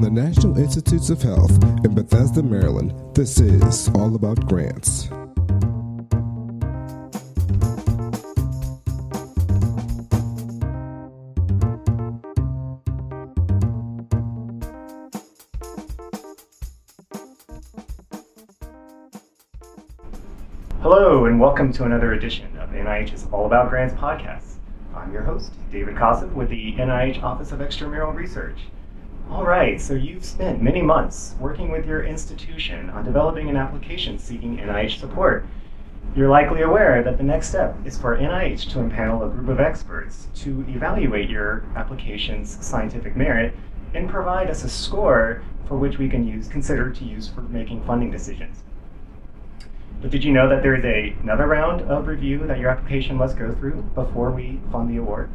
From the National Institutes of Health in Bethesda, Maryland, this is All About Grants. Hello, and welcome to another edition of NIH's All About Grants podcast. I'm your host, David Kosub, with the NIH Office of Extramural Research. All right, so you've spent many months working with your institution on developing an application seeking NIH support. You're likely aware that the next step is for NIH to impanel a group of experts to evaluate your application's scientific merit and provide us a score for which we can use consider to use for making funding decisions. But did you know that there is a, another round of review that your application must go through before we fund the award?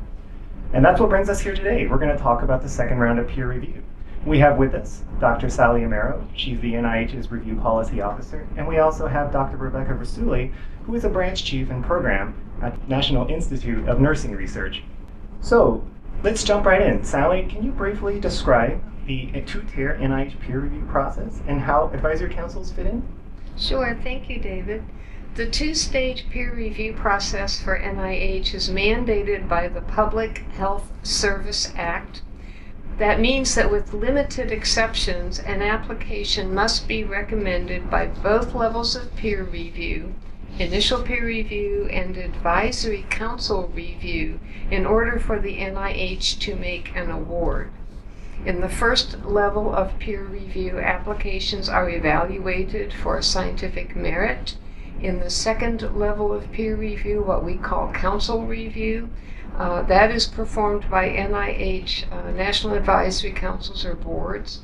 And that's what brings us here today. We're going to talk about the second round of peer review. We have with us Dr. Sally Amero. She's the NIH's Review Policy Officer. And we also have Dr. Rebekah Rasooly, who is a branch chief and program at National Institute of Nursing Research. So let's jump right in. Sally, can you briefly describe the two-tier NIH peer review process and how advisory councils fit in? Sure, thank you, David. The two stage peer review process for NIH is mandated by the Public Health Service Act. That means that, with limited exceptions, an application must be recommended by both levels of peer review initial peer review and advisory council review in order for the NIH to make an award. In the first level of peer review, applications are evaluated for scientific merit. In the second level of peer review, what we call council review, uh, that is performed by NIH, uh, National Advisory Councils or boards.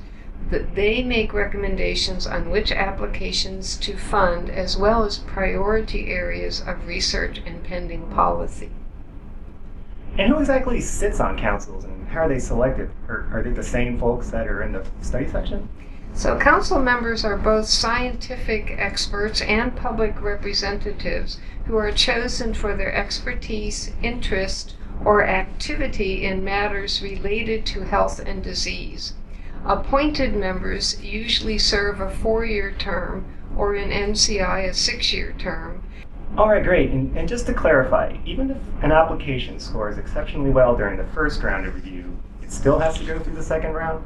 That they make recommendations on which applications to fund, as well as priority areas of research and pending policy. And who exactly sits on councils and how are they selected? Are, are they the same folks that are in the study section? So, council members are both scientific experts and public representatives who are chosen for their expertise, interest, or activity in matters related to health and disease. Appointed members usually serve a four year term, or in NCI, a six year term, all right, great. And, and, just to clarify, even if an application scores exceptionally well during the first round of review, it still has to go through the second round?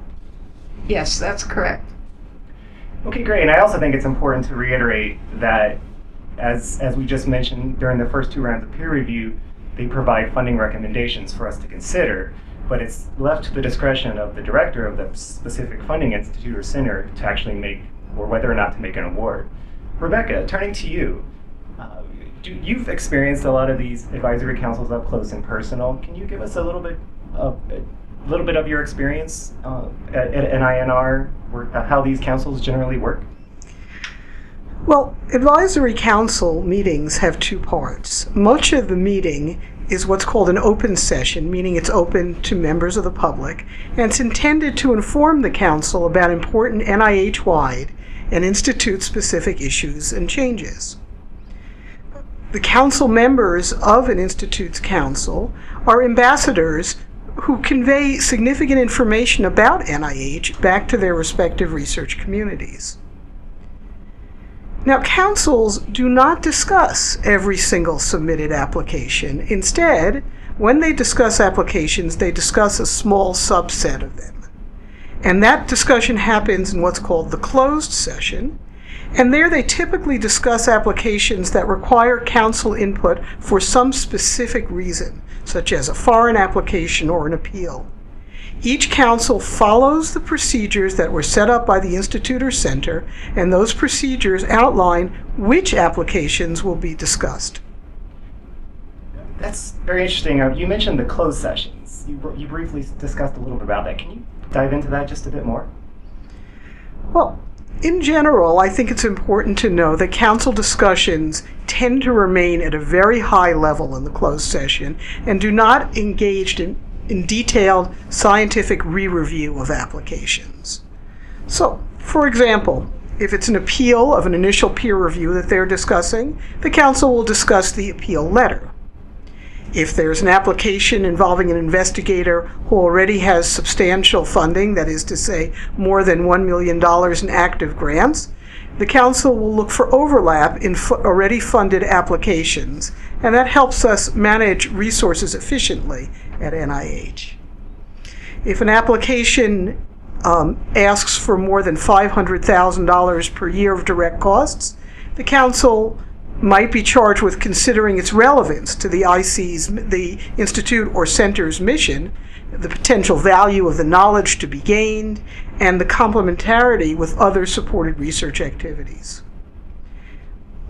Yes, that's correct. Okay, great. And I also think it's important to reiterate that, as, as we just mentioned during the first two rounds of peer review, they provide funding recommendations for us to consider, but it's left to the discretion of the director of the specific funding institute or center to actually make, or whether or not to make an award. Rebekah, turning to you, uh, do, you've experienced a lot of these advisory councils up close and personal. Can you give us a little bit of a little bit of your experience uh, at, at NINR, where, uh, how these councils generally work? Well, advisory council meetings have two parts. Much of the meeting is what's called an open session, meaning it's open to members of the public, and it's intended to inform the council about important NIH wide and institute specific issues and changes the council members of an institute's council are ambassadors who convey significant information about NIH back to their respective research communities. Now, councils do not discuss every single submitted application. Instead, when they discuss applications, they discuss a small subset of them. And that discussion happens in what's called the closed session, and there they typically discuss applications that require council input for some specific reason, such as a foreign application or an appeal. Each council follows the procedures that were set up by the Institute or Center, and those procedures outline which applications will be discussed. That's very interesting. Uh, you mentioned the closed sessions. You, you briefly discussed a little bit about that. Can you dive into that just a bit more? Well, in general, I think it's important to know that council discussions tend to remain at a very high level in the closed session and do not engage in, in detailed scientific re review of applications. So, for example, if it's an appeal of an initial peer review that they're discussing, the council will discuss the appeal letter. If there's an application involving an investigator who already has substantial funding, that is to say, more than $1 million in active grants, the Council will look for overlap in fu- already funded applications, and that helps us manage resources efficiently at NIH. If an application um, asks for more than $500,000 per year of direct costs, the Council might be charged with considering its relevance to the IC's, the Institute or Center's mission, the potential value of the knowledge to be gained, and the complementarity with other supported research activities.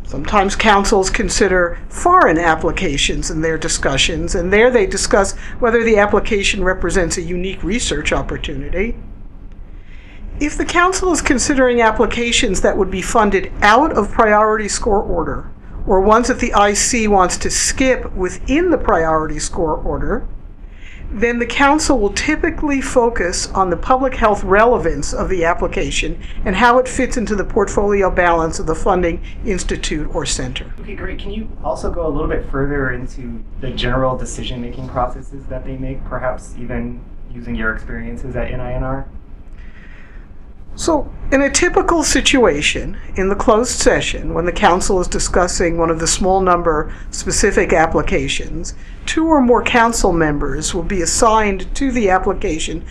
Sometimes councils consider foreign applications in their discussions, and there they discuss whether the application represents a unique research opportunity. If the council is considering applications that would be funded out of priority score order, or ones that the IC wants to skip within the priority score order, then the council will typically focus on the public health relevance of the application and how it fits into the portfolio balance of the funding institute or center. Okay, great. Can you also go a little bit further into the general decision making processes that they make, perhaps even using your experiences at NINR? So, in a typical situation, in the closed session, when the council is discussing one of the small number specific applications, two or more council members will be assigned to the application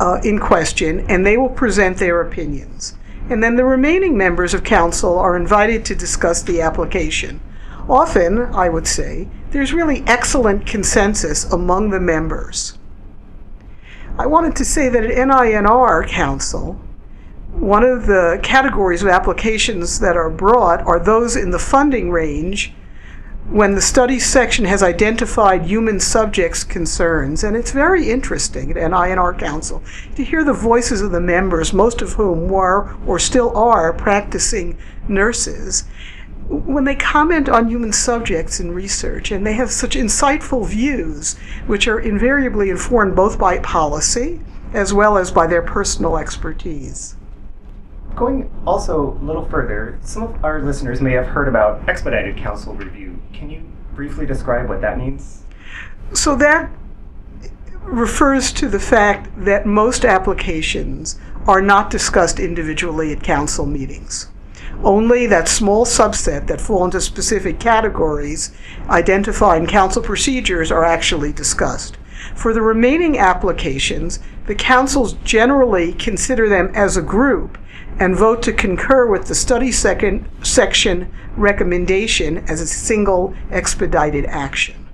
uh, in question and they will present their opinions. And then the remaining members of council are invited to discuss the application. Often, I would say, there's really excellent consensus among the members. I wanted to say that at NINR Council, one of the categories of applications that are brought are those in the funding range when the study section has identified human subjects concerns. And it's very interesting at NINR Council to hear the voices of the members, most of whom were or still are practicing nurses, when they comment on human subjects in research. And they have such insightful views, which are invariably informed both by policy as well as by their personal expertise. Going also a little further, some of our listeners may have heard about expedited council review. Can you briefly describe what that means? So that refers to the fact that most applications are not discussed individually at council meetings. Only that small subset that fall into specific categories identifying council procedures are actually discussed. For the remaining applications, the councils generally consider them as a group and vote to concur with the study second section recommendation as a single expedited action.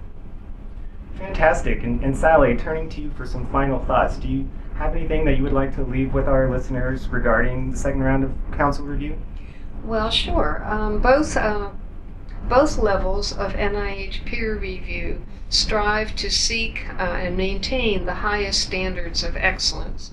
Fantastic. And, and Sally, turning to you for some final thoughts, do you have anything that you would like to leave with our listeners regarding the second round of council review? Well, sure. Um, both uh, both levels of NIH peer review strive to seek uh, and maintain the highest standards of excellence.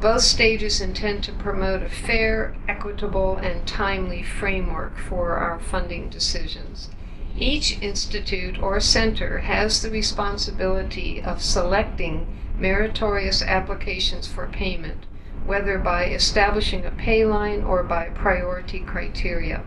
Both stages intend to promote a fair, equitable, and timely framework for our funding decisions. Each institute or center has the responsibility of selecting meritorious applications for payment, whether by establishing a pay line or by priority criteria.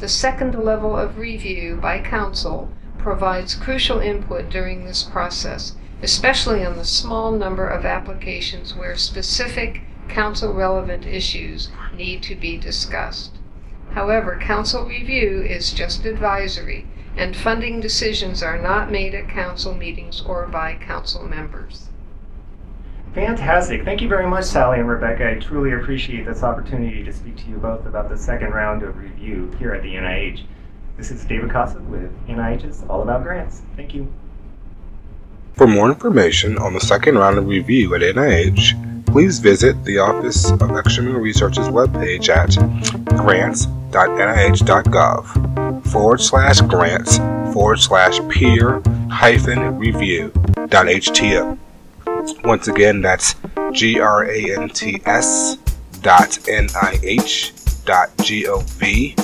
The second level of review by council provides crucial input during this process especially on the small number of applications where specific council relevant issues need to be discussed. However, council review is just advisory, and funding decisions are not made at council meetings or by council members. Fantastic. Thank you very much, Sally and Rebekah. I truly appreciate this opportunity to speak to you both about the second round of review here at the NIH. This is David Kosub with NIH's All About Grants. Thank you. For more information on the second round of review at NIH, please visit the Office of Extramural Research's webpage at grants.nih.gov forward slash grants forward slash peer hyphen review dot. Once again, that's G R A N T S dot N I H dot G O V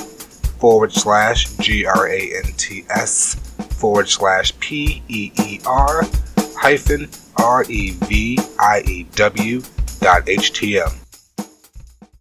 forward slash G R A N T S forward slash P E E R hyphen R E V I E W dot HTM.